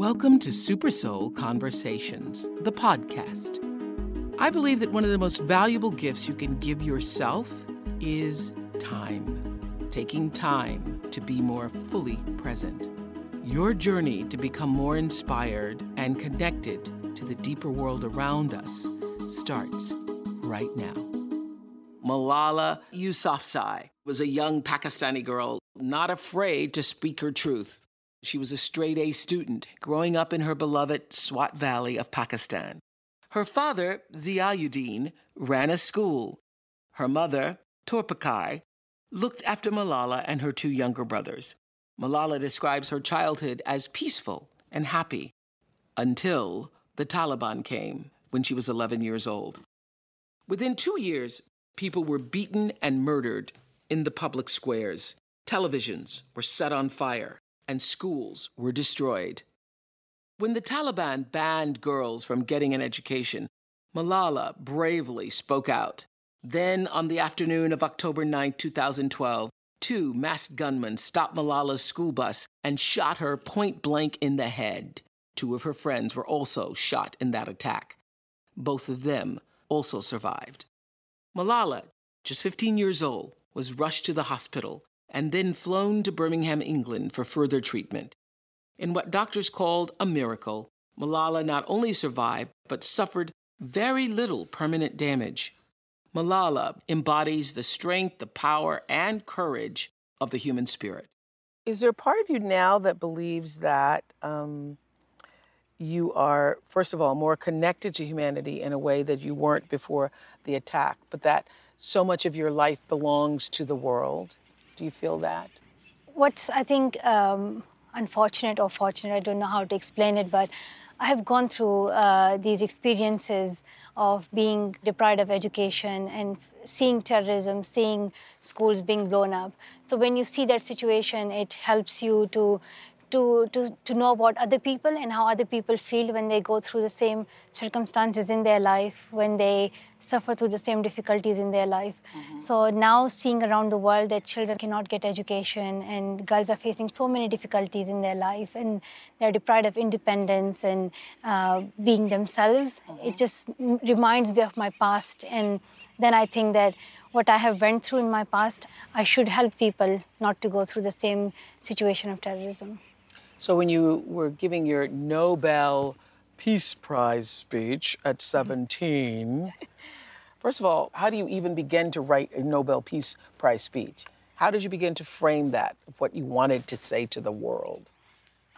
Welcome to Super Soul Conversations, the podcast. I believe that one of the most valuable gifts you can give yourself is time. Taking time to be more fully present. Your journey to become more inspired and connected to the deeper world around us starts right now. Malala Yousafzai was a young Pakistani girl not afraid to speak her truth. She was a straight A student growing up in her beloved Swat Valley of Pakistan. Her father, Ziauddin, ran a school. Her mother, Toor Pekai, looked after Malala and her two younger brothers. Malala describes her childhood as peaceful and happy until the Taliban came when she was 11 years old. Within two years, people were beaten and murdered in the public squares. Televisions were set on fire and schools were destroyed. When the Taliban banned girls from getting an education, Malala bravely spoke out. Then, on the afternoon of October 9, 2012, two masked gunmen stopped Malala's school bus and shot her point blank in the head. Two of her friends were also shot in that attack. Both of them also survived. Malala, just 15 years old, was rushed to the hospital and then flown to Birmingham, England for further treatment. In what doctors called a miracle, Malala not only survived, but suffered very little permanent damage. Malala embodies the strength, the power, and courage of the human spirit. Is there a part of you now that believes that um, you are, first of all, more connected to humanity in a way that you weren't before the attack, but that so much of your life belongs to the world? Do you feel that? What's, I think, um, unfortunate or fortunate, I don't know how to explain it, but I have gone through uh, these experiences of being deprived of education and seeing terrorism, seeing schools being blown up. So when you see that situation, it helps you to to, to, to know about other people and how other people feel when they go through the same circumstances in their life, when they suffer through the same difficulties in their life. Mm-hmm. So now seeing around the world that children cannot get education and girls are facing so many difficulties in their life and they're deprived of independence and uh, being themselves, mm-hmm. it just reminds me of my past. And then I think that what I have went through in my past, I should help people not to go through the same situation of terrorism. So when you were giving your Nobel Peace Prize speech at mm-hmm. 17, first of all, how do you even begin to write a Nobel Peace Prize speech? How did you begin to frame that, of what you wanted to say to the world?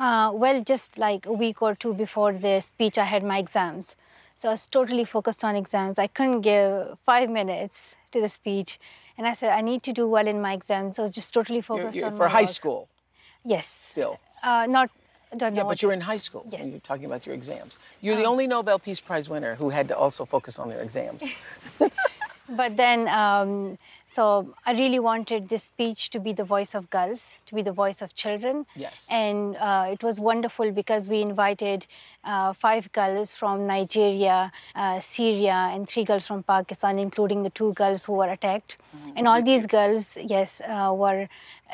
Uh, well, just like a week or two before the speech, I had my exams. So I was totally focused on exams. I couldn't give five minutes to the speech. And I said, I need to do well in my exams. So I was just totally focused you're, you're, on For high work. school? Yes. Still? Uh, not yeah, but you're in high school yes. and you're talking about your exams. You're um, the only Nobel Peace Prize winner who had to also focus on their exams. but then, um, so I really wanted this speech to be the voice of girls, to be the voice of children. Yes. And uh, it was wonderful because we invited uh, five girls from Nigeria, uh, Syria, and three girls from Pakistan, including the two girls who were attacked. Mm-hmm. And all these girls, yes, uh, were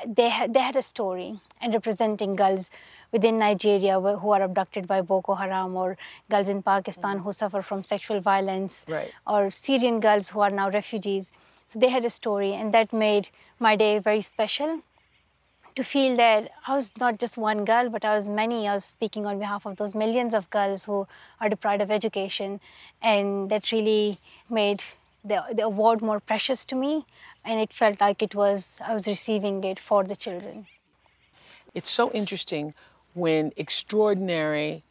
they had they had a story and representing girls within Nigeria who are abducted by Boko Haram or girls in Pakistan mm-hmm. who suffer from sexual violence right. or Syrian girls who are now refugees. So they had a story and that made my day very special to feel that I was not just one girl, but I was many. I was speaking on behalf of those millions of girls who are deprived of education. And that really made the, the award more precious to me. And it felt like it was, I was receiving it for the children. It's so interesting when extraordinary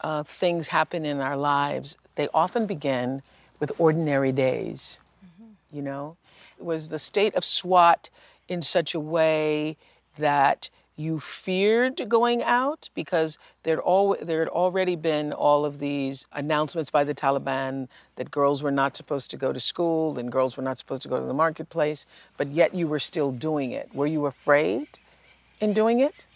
uh, things happen in our lives, they often begin with ordinary days. Mm-hmm. You know, was the state of Swat in such a way that you feared going out because there'd al- there had already been all of these announcements by the Taliban that girls were not supposed to go to school and girls were not supposed to go to the marketplace, but yet you were still doing it. Were you afraid in doing it?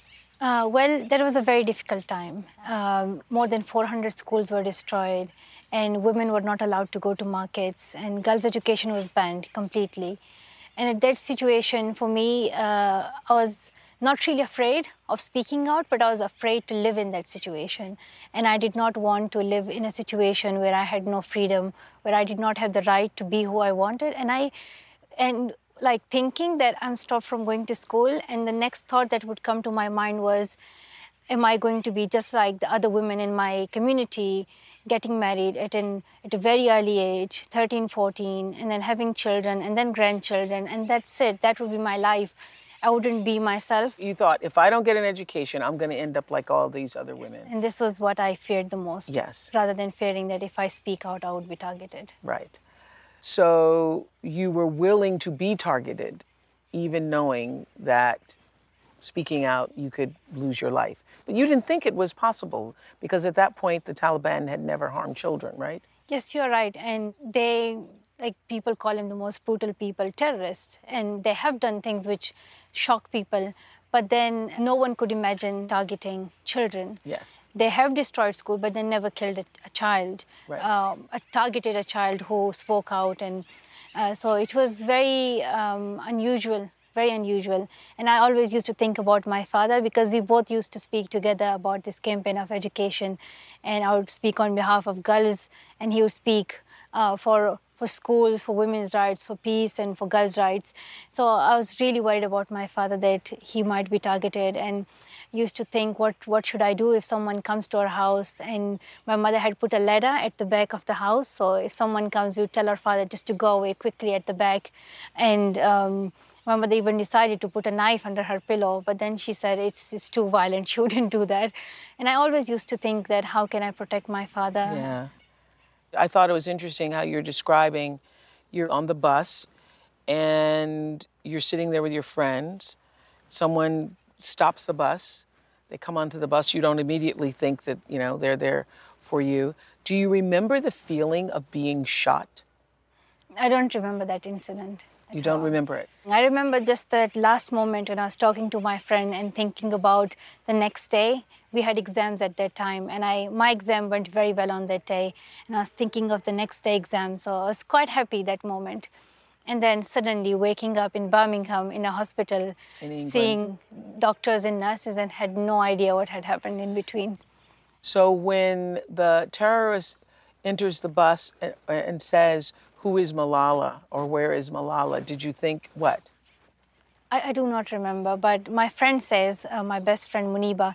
Uh, well, that was a very difficult time. Um, more than 400 schools were destroyed, and women were not allowed to go to markets, and girls' education was banned completely. And at that situation, for me, uh, I was not really afraid of speaking out, but I was afraid to live in that situation. And I did not want to live in a situation where I had no freedom, where I did not have the right to be who I wanted. And I, and like thinking that I'm stopped from going to school. And the next thought that would come to my mind was, am I going to be just like the other women in my community, getting married at, an, at a very early age, 13, 14, and then having children and then grandchildren, and that's it. That would be my life. I wouldn't be myself. You thought, if I don't get an education, I'm going to end up like all these other women. And this was what I feared the most. Yes. Rather than fearing that if I speak out, I would be targeted. Right. So you were willing to be targeted, even knowing that speaking out, you could lose your life. But you didn't think it was possible because at that point, the Taliban had never harmed children, right? Yes, you're right. And they, like people call them the most brutal people, terrorists. And they have done things which shock people. But then no one could imagine targeting children. Yes. They have destroyed school, but they never killed a, a child, Right. um, targeted a child who spoke out. And uh, so it was very um, unusual, very unusual. And I always used to think about my father because we both used to speak together about this campaign of education. And I would speak on behalf of girls, and he would speak uh, for for schools, for women's rights, for peace, and for girls' rights. So I was really worried about my father that he might be targeted, and used to think, what what should I do if someone comes to our house? And my mother had put a ladder at the back of the house, so if someone comes, we tell our father just to go away quickly at the back, and. Um, my mother even decided to put a knife under her pillow, but then she said it's, it's too violent. She wouldn't do that. And I always used to think that how can I protect my father? Yeah. I thought it was interesting how you're describing you're on the bus and you're sitting there with your friends. Someone stops the bus. They come onto the bus. You don't immediately think that, you know, they're there for you. Do you remember the feeling of being shot? I don't remember that incident. You don't all. remember it. I remember just that last moment when I was talking to my friend and thinking about the next day. We had exams at that time, and I my exam went very well on that day. And I was thinking of the next day exam, so I was quite happy that moment. And then suddenly waking up in Birmingham in a hospital, In seeing doctors and nurses, and had no idea what had happened in between. So when the terrorist enters the bus and, and says, Who is Malala or where is Malala? Did you think what? I, I do not remember, but my friend says, uh, my best friend Moniba,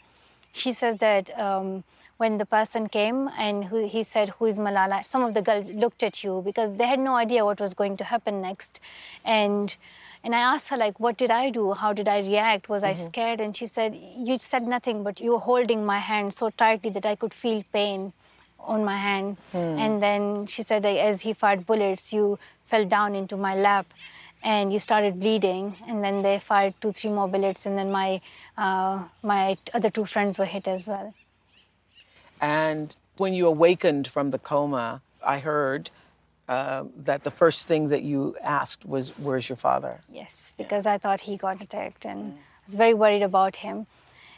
she says that um, when the person came and who, he said, Who is Malala? Some of the girls looked at you because they had no idea what was going to happen next. And and I asked her, like, what did I do? How did I react? Was I scared? And she said, You said nothing, but you were holding my hand so tightly that I could feel pain on my hand. And then she said that as he fired bullets, you fell down into my lap and you started bleeding. And then they fired two, three more bullets, and then my uh, my other two friends were hit as well. And when you awakened from the coma, I heard uh, that the first thing that you asked was, Where's your father? Yes, because I thought he got attacked, and I was very worried about him.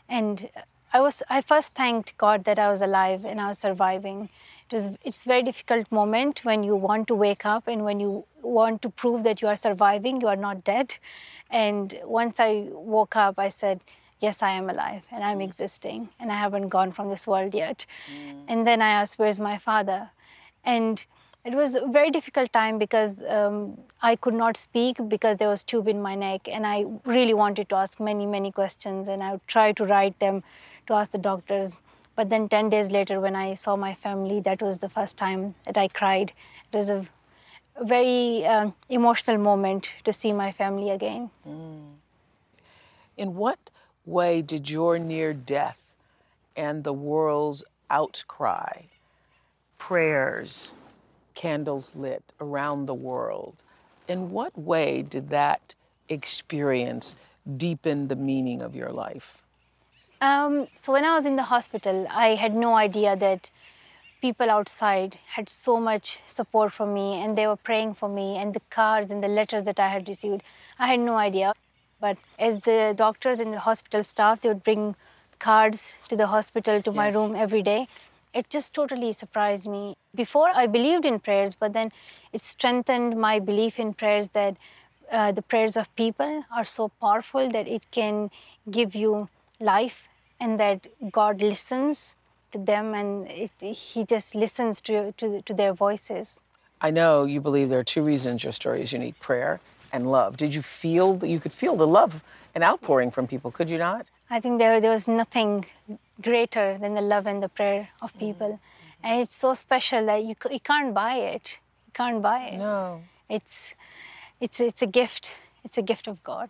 And I was I first thanked God that I was alive and I was surviving. It was it's a very difficult moment when you want to wake up and when you want to prove that you are surviving, you are not dead. And once I woke up, I said, Yes, I am alive and I'm existing and I haven't gone from this world yet. And then I asked, Where's my father? And It was a very difficult time because um, I could not speak because there was tube in my neck, and I really wanted to ask many, many questions, and I would try to write them to ask the doctors. But then 10 days later, when I saw my family, that was the first time that I cried. It was a very um, emotional moment to see my family again. Mm. In what way did your near death and the world's outcry, prayers, candles lit around the world, in what way did that experience deepen the meaning of your life? Um, so, when I was in the hospital, I had no idea that people outside had so much support for me and they were praying for me, and the cards and the letters that I had received. I had no idea. But as the doctors and the hospital staff, they would bring cards to the hospital to yes. my room every day. It just totally surprised me. Before I believed in prayers, but then it strengthened my belief in prayers that uh, the prayers of people are so powerful that it can give you life and that God listens to them and it, He just listens to, to, to their voices. I know you believe there are two reasons your story is unique prayer and love. Did you feel that you could feel the love and outpouring from people, could you not? I think there, there was nothing greater than the love and the prayer of mm. people. Mm. And it's so special that you, you can't buy it. You can't buy it. No. It's, it's, it's a gift. It's a gift of God.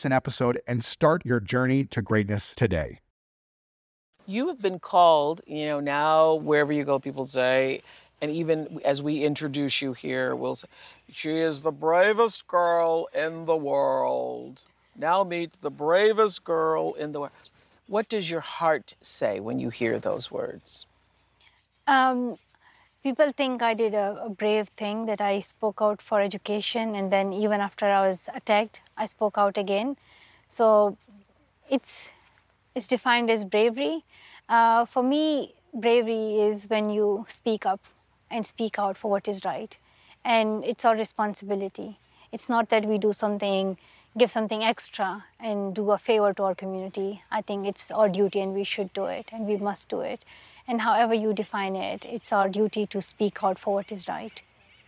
an episode and start your journey to greatness today. You have been called, you know, now wherever you go, people say, and even as we introduce you here, we'll say, she is the bravest girl in the world. Now meet the bravest girl in the world. What does your heart say when you hear those words? Um, people think I did a, a, brave thing that I spoke out for education, and then even after I was attacked, I spoke out again. So it's it's defined as bravery. Uh, for me, bravery is when you speak up and speak out for what is right, and it's our responsibility. It's not that we do something, give something extra, and do a favor to our community. I think it's our duty, and we should do it, and we must do it and however you define it, it's our duty to speak out for what is right.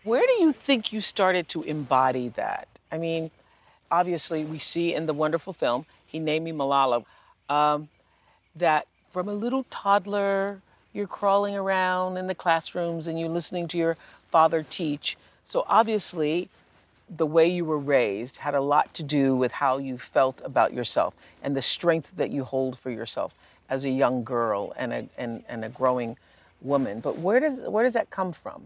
Where do you think you started to embody that? I mean, obviously, we see in the wonderful film, He Named Me Malala, um, that from a little toddler, you're crawling around in the classrooms and you're listening to your father teach. So obviously, the way you were raised had a lot to do with how you felt about yourself and the strength that you hold for yourself as a young girl and a, and, and a growing woman. But where does, where does that come from?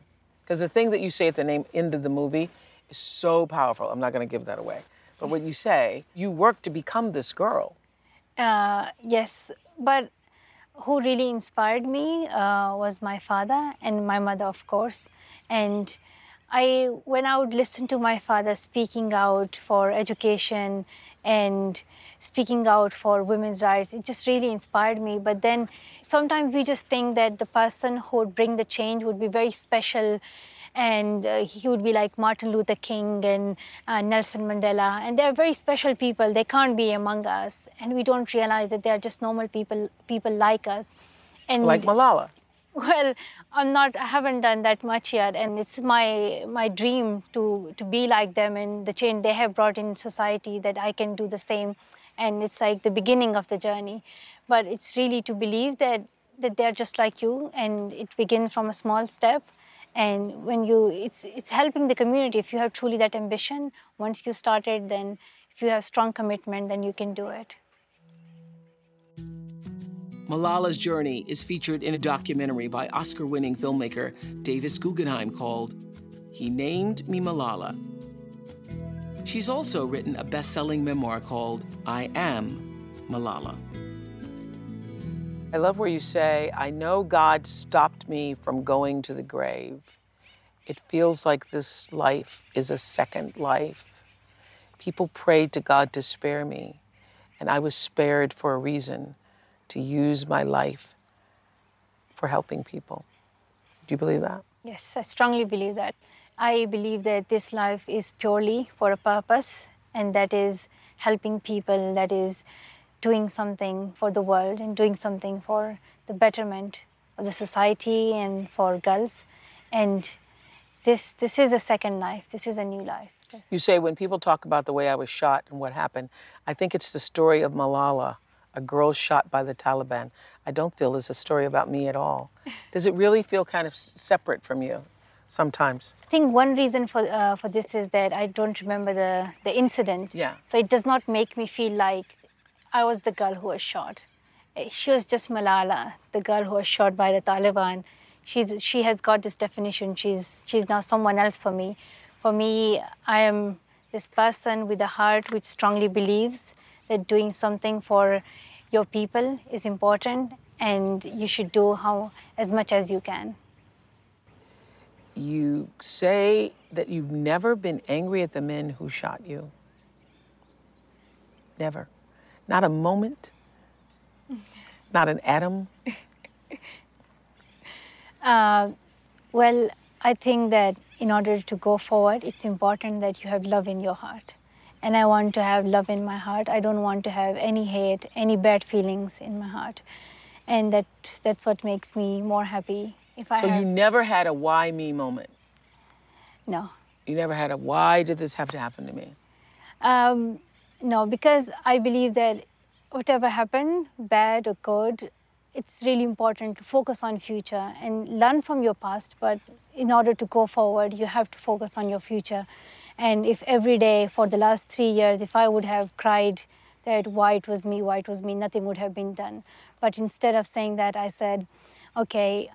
Because the thing that you say at the name, end of the movie is so powerful. I'm not going to give that away. But what you say, you work to become this girl. Uh, yes, but who really inspired me uh, was my father and my mother, of course. And I, when I would listen to my father speaking out for education and speaking out for women's rights, it just really inspired me. But then sometimes we just think that the person who would bring the change would be very special and uh, he would be like Martin Luther King and uh, Nelson Mandela. And they're very special people. They can't be among us. And we don't realize that they're just normal people, people like us. And like Malala. Well, I'm not. I haven't done that much yet, and it's my my dream to to be like them and the change they have brought in society that I can do the same, and it's like the beginning of the journey. But it's really to believe that that they're just like you, and it begins from a small step. And when you, it's it's helping the community. If you have truly that ambition, once you started, then if you have strong commitment, then you can do it. Malala's journey is featured in a documentary by Oscar winning filmmaker Davis Guggenheim called He Named Me Malala. She's also written a best selling memoir called I Am Malala. I love where you say, I know God stopped me from going to the grave. It feels like this life is a second life. People prayed to God to spare me, and I was spared for a reason to use my life for helping people. Do you believe that? Yes, I strongly believe that. I believe that this life is purely for a purpose, and that is helping people, that is doing something for the world and doing something for the betterment of the society and for girls. And this, this is a second life, this is a new life. You say when people talk about the way I was shot and what happened, I think it's the story of Malala, a girl shot by the Taliban. I don't feel it's a story about me at all. Does it really feel kind of separate from you sometimes? I think one reason for, uh, for this is that I don't remember the, the incident. Yeah. So it does not make me feel like I was the girl who was shot. Eh, she was just Malala, the girl who was shot by the Taliban. She's, she has got this definition. She's, she's now someone else for me. For me, I am this person with a heart which strongly believes that doing something for your people is important and you should do how as much as you can. You say that you've never been angry at the men who shot you. Never. Not a moment. Not an atom. Uh, well, I think that in order to go forward, it's important that you have love in your heart. And I want to have love in my heart. I don't want to have any hate, any bad feelings in my heart. And that that's what makes me more happy. If I So have, you never had a why me moment. no. You never had a why did this have to happen to me? Um, no, because I believe that whatever happened, bad or good, it's really important to focus on future and learn from your past. But in order to go forward, you have to focus on your future. And if every day for the last three years, if I would have cried that why it was me, why it was me, nothing would have been done. But instead of saying that, I said, okay,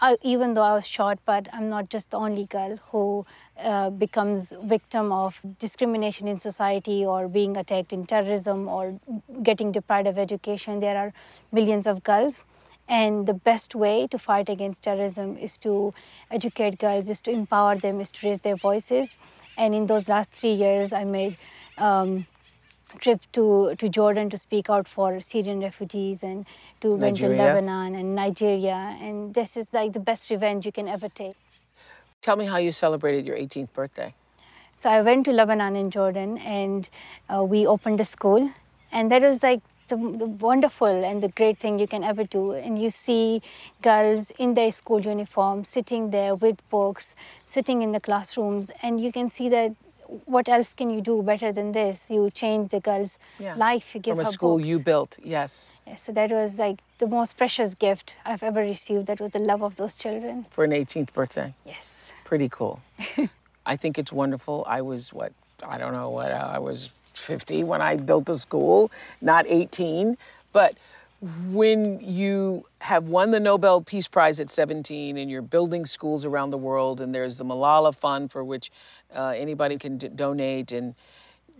I, even though I was shot, but I'm not just the only girl who uh, becomes victim of discrimination in society or being attacked in terrorism or getting deprived of education. There are millions of girls. And the best way to fight against terrorism is to educate girls, is to empower them, is to raise their voices. And in those last three years, I made um, trip to, to Jordan to speak out for Syrian refugees and to went to Lebanon and Nigeria. And this is like the best revenge you can ever take. Tell me how you celebrated your 18th birthday. So I went to Lebanon and Jordan and uh, we opened a school. And that was like the, the wonderful and the great thing you can ever do. And you see girls in their school uniform sitting there with books, sitting in the classrooms, and you can see that what else can you do better than this? You change the girl's Yeah. life, you give From a her school books. you built, yes, Yeah, so that was like the most precious gift I've ever received. That was the love of those children. for an 18th birthday. Yes. Pretty cool. I think it's wonderful. I was what I don't know what uh, I was 50 when I built the school, not 18. But when you have won the Nobel Peace Prize at 17 and you're building schools around the world, and there's the Malala Fund for which uh, anybody can d- donate, and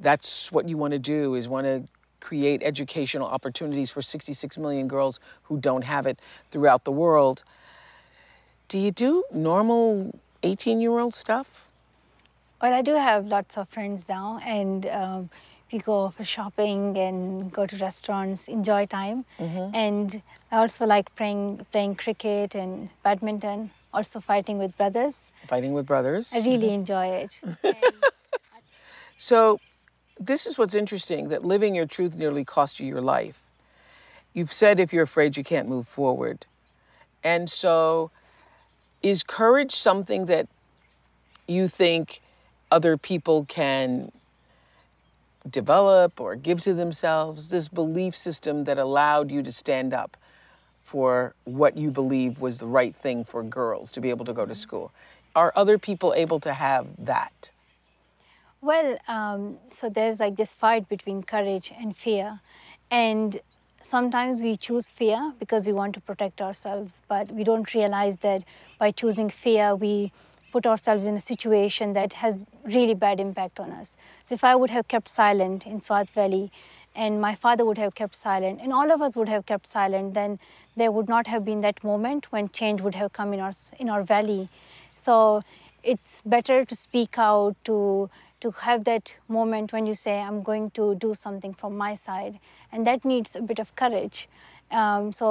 that's what you want to do is want to create educational opportunities for 66 million girls who don't have it throughout the world. Do you do normal 18 year old stuff? Well, I do have lots of friends now, and um, we go for shopping and go to restaurants, enjoy time. And I also like playing playing cricket and badminton. Also fighting with brothers. Fighting with brothers. I really enjoy it. So, this is what's interesting that living your truth nearly cost you your life. You've said if you're afraid, you can't move forward. And so, is courage something that you think other people can develop or give to themselves? This belief system that allowed you to stand up for what you believe was the right thing for girls to be able to go to school. Are other people able to have that? Well, um, so there's like this fight between courage and fear. And sometimes we choose fear because we want to protect ourselves, but we don't realize that by choosing fear, we put ourselves in a situation that has really bad impact on us. So if I would have kept silent in Swat Valley and my father would have kept silent, and all of us would have kept silent, then there would not have been that moment when change would have come in our in our valley. So it's better to speak out, to to have that moment when you say, "I'm going to do something from my side," and that needs a bit of courage. Um, so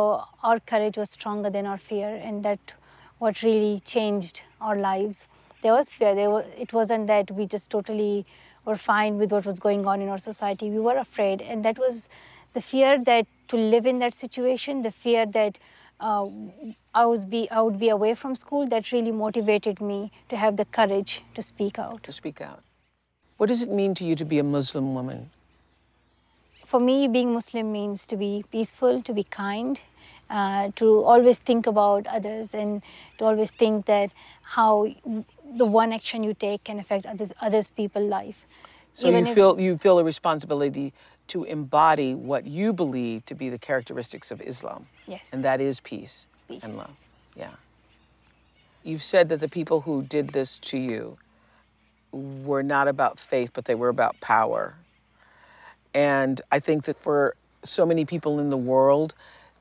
our courage was stronger than our fear, and that what really changed our lives. There was fear. There was, it wasn't that we just totally were fine with what was going on in our society. We were afraid, and that was the fear that to live in that situation, the fear that uh, I was be I would be away from school. That really motivated me to have the courage to speak out. To speak out. What does it mean to you to be a Muslim woman? For me, being Muslim means to be peaceful, to be kind, uh, to always think about others, and to always think that how the one action you take can affect other, others people's life. So Even you feel you feel a responsibility to embody what you believe to be the characteristics of Islam. Yes. And that is peace, peace. and love. Yeah. You've said that the people who did this to you were not about faith, but they were about power. And I think that for so many people in the world,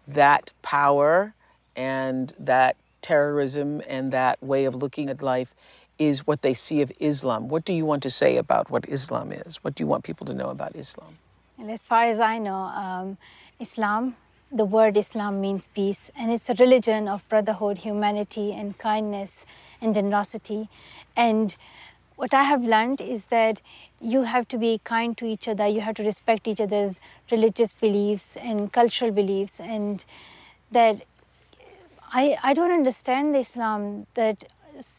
that power and that terrorism and that way of looking at life is what they see of Islam. What do you want to say about what Islam is? What do you want people to know about Islam? And as far as I know, um, Islam, the word Islam means peace, and it's a religion of brotherhood, humanity, and kindness and generosity. And what I have learned is that you have to be kind to each other, you have to respect each other's religious beliefs and cultural beliefs, and that I, I don't understand the Islam that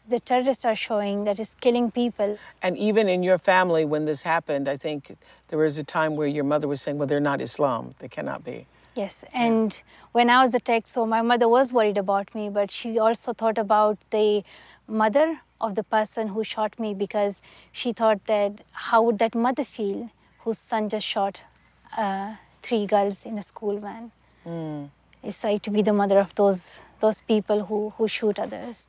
the terrorists are showing that is killing people. And even in your family, when this happened, I think there was a time where your mother was saying, well, they're not Islam. They cannot be. Yes, and yeah. when I was attacked, so my mother was worried about me, but she also thought about the mother of the person who shot me because she thought that how would that mother feel whose son just shot uh, three girls in a school van? Mm. It's like to be the mother of those those people who, who shoot others.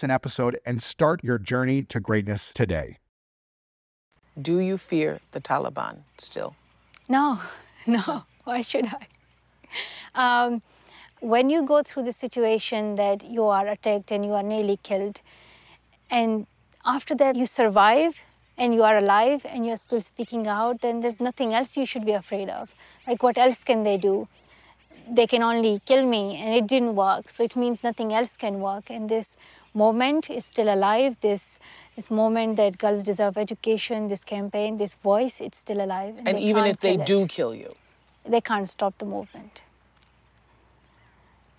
an episode and start your journey to greatness today. Do you fear the Taliban still? No, no. Why should I? Um, when you go through the situation that you are attacked and you are nearly killed, and after that you survive and you are alive and you're still speaking out, then there's nothing else you should be afraid of. Like, what else can they do? They can only kill me, and it didn't work. So it means nothing else can work. And this moment is still alive. This this moment that girls deserve education, this campaign, this voice, it's still alive. And, and even if they do kill you, they can't stop the movement.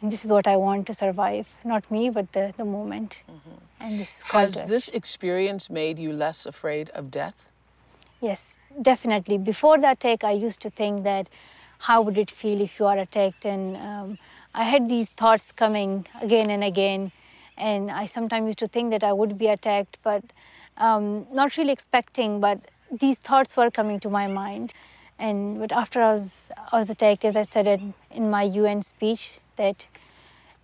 And this is what I want to survive. Not me, but the, the moment. Mm-hmm. And this Has this experience made you less afraid of death? Yes, definitely. Before the attack, I used to think that how would it feel if you are attacked? And um, I had these thoughts coming again and again and I sometimes used to think that I would be attacked, but um, not really expecting, but these thoughts were coming to my mind. And but after I was I was attacked, as I said in, in my UN speech, that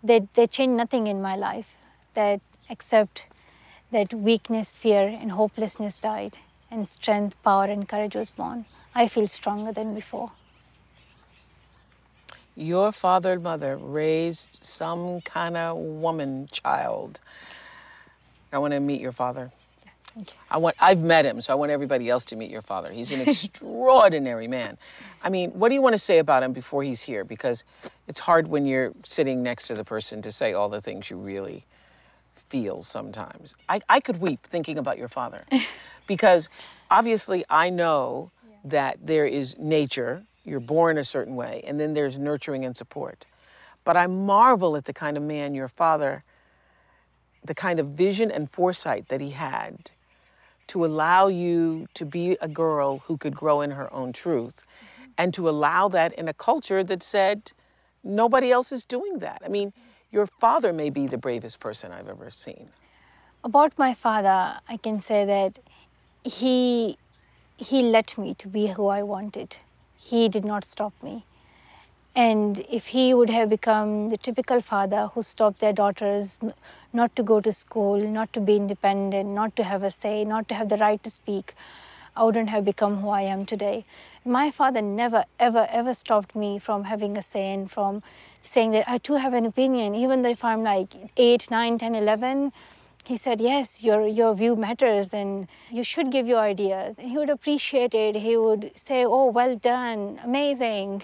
that they changed nothing in my life, that except that weakness, fear, and hopelessness died, and strength, power, and courage was born. I feel stronger than before your father and mother raised some kind of woman child. I want to meet your father. Thank you. I want I've met him, so I want everybody else to meet your father. He's an extraordinary man. I mean, what do you want to say about him before he's here? Because it's hard when you're sitting next to the person to say all the things you really feel sometimes. I, I could weep thinking about your father. because obviously I know yeah. that there is nature you're born a certain way, and then there's nurturing and support. But I marvel at the kind of man your father, the kind of vision and foresight that he had to allow you to be a girl who could grow in her own truth mm-hmm. and to allow that in a culture that said nobody else is doing that. I mean, your father may be the bravest person I've ever seen. About my father, I can say that he he let me to be who I wanted. He did not stop me. And if he would have become the typical father who stopped their daughters not to go to school, not to be independent, not to have a say, not to have the right to speak, I wouldn't have become who I am today. My father never, ever, ever stopped me from having a say and from saying that I too have an opinion, even though if I'm like 8, 9, 10, 11, he said, Yes, your, your view matters and you should give your ideas. And he would appreciate it. He would say, Oh, well done, amazing.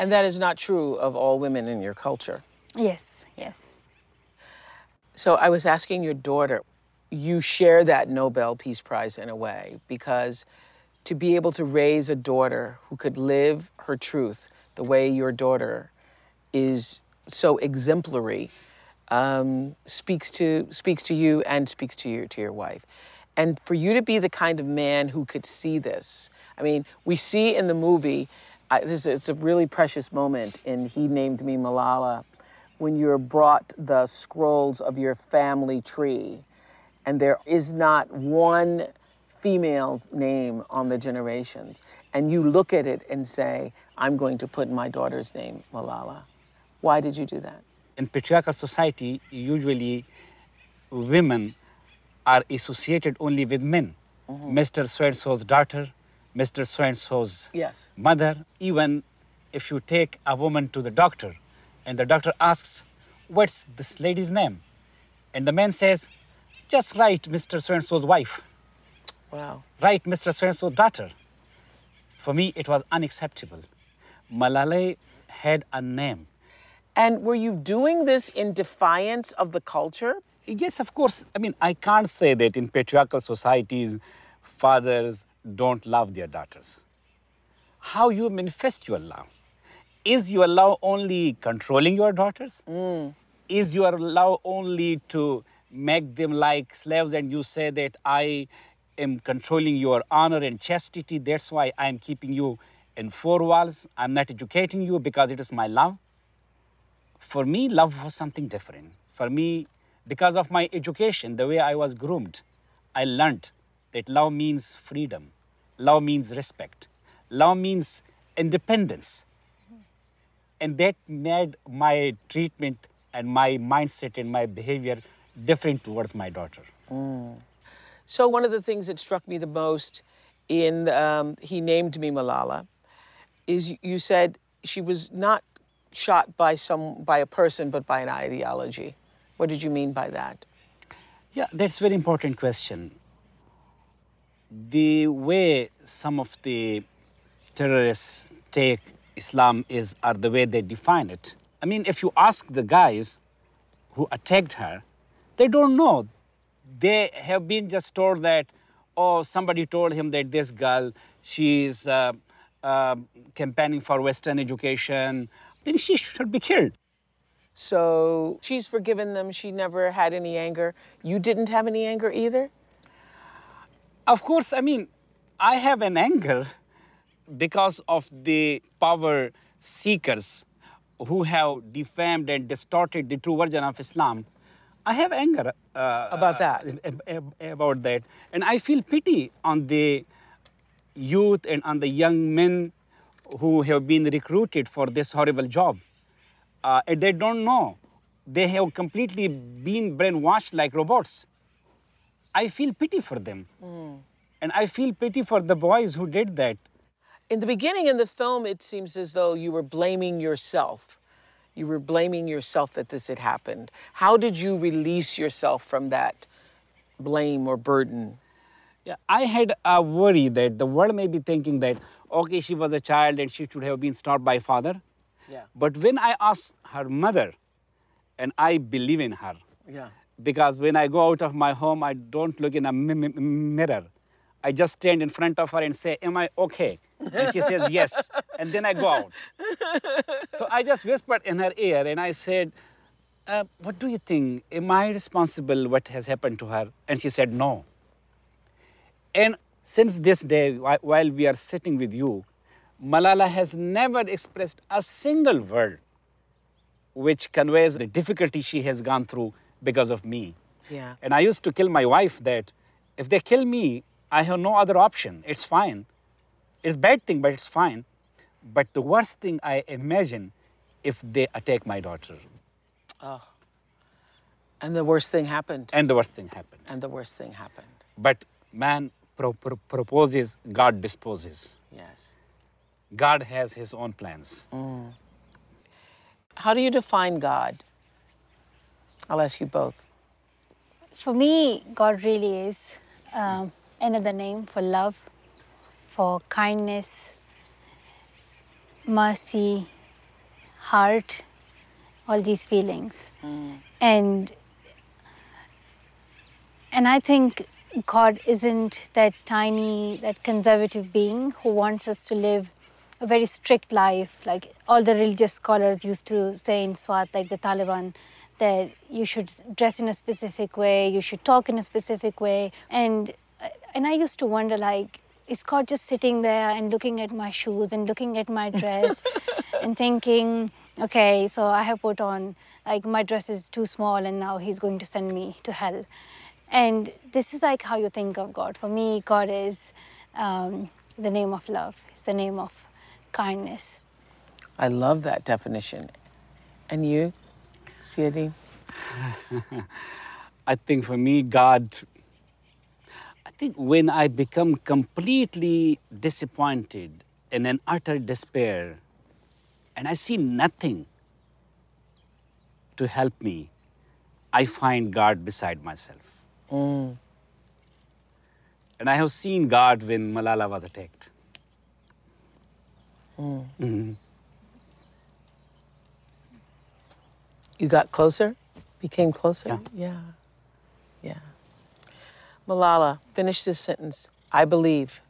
And that is not true of all women in your culture. Yes, yes. So I was asking your daughter, you share that Nobel Peace Prize in a way because to be able to raise a daughter who could live her truth the way your daughter is so exemplary um, speaks to speaks to you and speaks to your to your wife. And for you to be the kind of man who could see this, I mean, we see in the movie, I, this, it's a really precious moment in He Named Me Malala, when you're brought the scrolls of your family tree, and there is not one female's name on the generations, and you look at it and say, I'm going to put my daughter's name, Malala. Why did you do that? In patriarchal society, usually women are associated only with men. Mr. So and so's daughter, Mr. So and so's Yes. mother. Even if you take a woman to the doctor and the doctor asks, What's this lady's name? And the man says, Just write Mr. So and so's wife, Wow. write Mr. So and so's daughter. For me, it was unacceptable. Malala had a name. And were you doing this in defiance of the culture? Yes, of course. I mean, I can't say that in patriarchal societies, fathers don't love their daughters. How you manifest your love? Is your love only controlling your daughters? Mm. Is your love only to make them like slaves and you say that I am controlling your honor and chastity, that's why I'm keeping you in four walls, I'm not educating you because it is my love? For me, love was something different. For me, because of my education, the way I was groomed, I learned that love means freedom, love means respect, love means independence. And that made my treatment and my mindset and my behavior different towards my daughter. So, one of the things that struck me the most in um, He Named Me Malala is you said she was not shot by some by a person but by an ideology. What did you mean by that? Yeah, that's a very important question. The way some of the terrorists take Islam is are the way they define it. I mean, if you ask the guys who attacked her, they don't know. They have been just told that, oh, somebody told him that this girl, she's uh, uh, campaigning for Western education, then she should be killed. So she's forgiven them. She never had any anger. You didn't have any anger either? Of course, I mean, I have an anger because of the power seekers who have defamed and distorted the true version of Islam. I have anger uh, About that? ab- about that, and I feel pity on the youth and on the young men who have been recruited for this horrible job. Uh, and they don't know; they have completely been brainwashed like robots. I feel pity for them. And I feel pity for the boys who did that. In the beginning in the film, it seems as though you were blaming yourself. You were blaming yourself that this had happened. How did you release yourself from that blame or burden? Yeah, I had a worry that the world may be thinking that, okay, she was a child and she should have been stopped by father. Yeah. But when I asked her mother, and I believe in her, Yeah. because when I go out of my home, I don't look in a mi- mi- mirror. I just stand in front of her and say, Am I okay? And she says, Yes. And then I go out. So I just whispered in her ear and I said, uh, What do you think? Am I responsible what has happened to her? And she said, No. And since this day, while we are sitting with you, Malala has never expressed a single word which conveys the difficulty she has gone through because of me. Yeah. And I used to kill my wife that if they kill me, I have no other option. It's fine. It's bad thing, but it's fine. But the worst thing I imagine if they attack my daughter. Oh. And the worst thing happened. And the worst thing happened. And the worst thing happened. But man pro- pro- proposes, God disposes. Yes. God has his own plans. How do you define God? I'll ask you both. For me, God really is um, another name for love, for kindness, mercy, heart, all these feelings. And and I think God isn't that tiny, that conservative being who wants us to live a very strict life. Like all the religious scholars used to say in Swat, like the Taliban, that you should dress in a specific way, you should talk in a specific way. And and I used to wonder, like, is God just sitting there and looking at my shoes and looking at my dress and thinking, okay, so I have put on, like, my dress is too small and now he's going to send me to hell. And this is like how you think of God. For me, God is um, the name of love, it's the name of kindness. I love that definition. And you, Ziauddin? I think for me, God, I think when I become completely disappointed and in utter despair, and I see nothing to help me, I find God beside myself. And I have seen God when Malala was attacked. Mhm. You got closer? Became closer? Yeah. Yeah. Yeah. Malala, finish this sentence. I believe.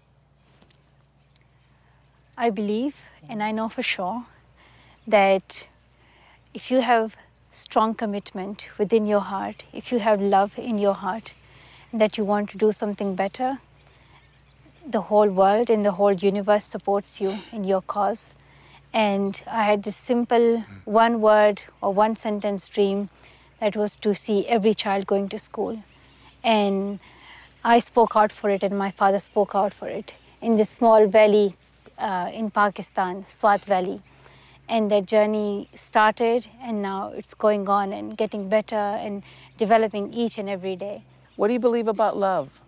I believe and I know for sure that if you have strong commitment within your heart, if you have love in your heart, that you want to do something better, the whole world and the whole universe supports you in your cause. And I had this simple one word or one sentence dream that was to see every child going to school. And I spoke out for it, and my father spoke out for it in this small valley uh, in Pakistan, Swat Valley. And that journey started, and now it's going on and getting better and developing each and every day. What do you believe about love?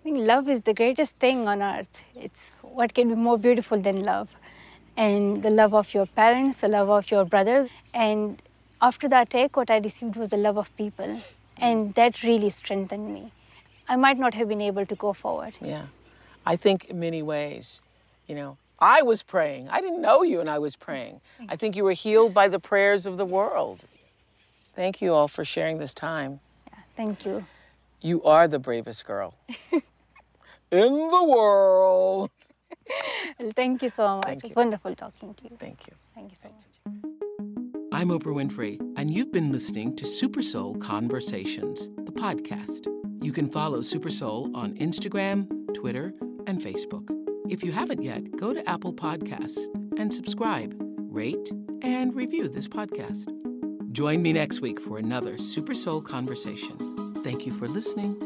I think love is the greatest thing on earth. It's what can be more beautiful than love. And the love of your parents, the love of your brother. And after that take, what I received was the love of people. And that really strengthened me. I might not have been able to go forward. Yeah. I think in many ways, you know, I was praying. I didn't know you and I was praying. I think you were healed by the prayers of the world. Thank you all for sharing this time. Yeah, thank you. You are the bravest girl in the world. Well, thank you so much. Thank it's you. wonderful talking to you. Thank you. Thank you so much. I'm Oprah Winfrey, and you've been listening to Super Soul Conversations, the podcast. You can follow Super Soul on Instagram, Twitter, and Facebook. If you haven't yet, go to Apple Podcasts and subscribe, rate, and review this podcast. Join me next week for another Super Soul Conversation. Thank you for listening.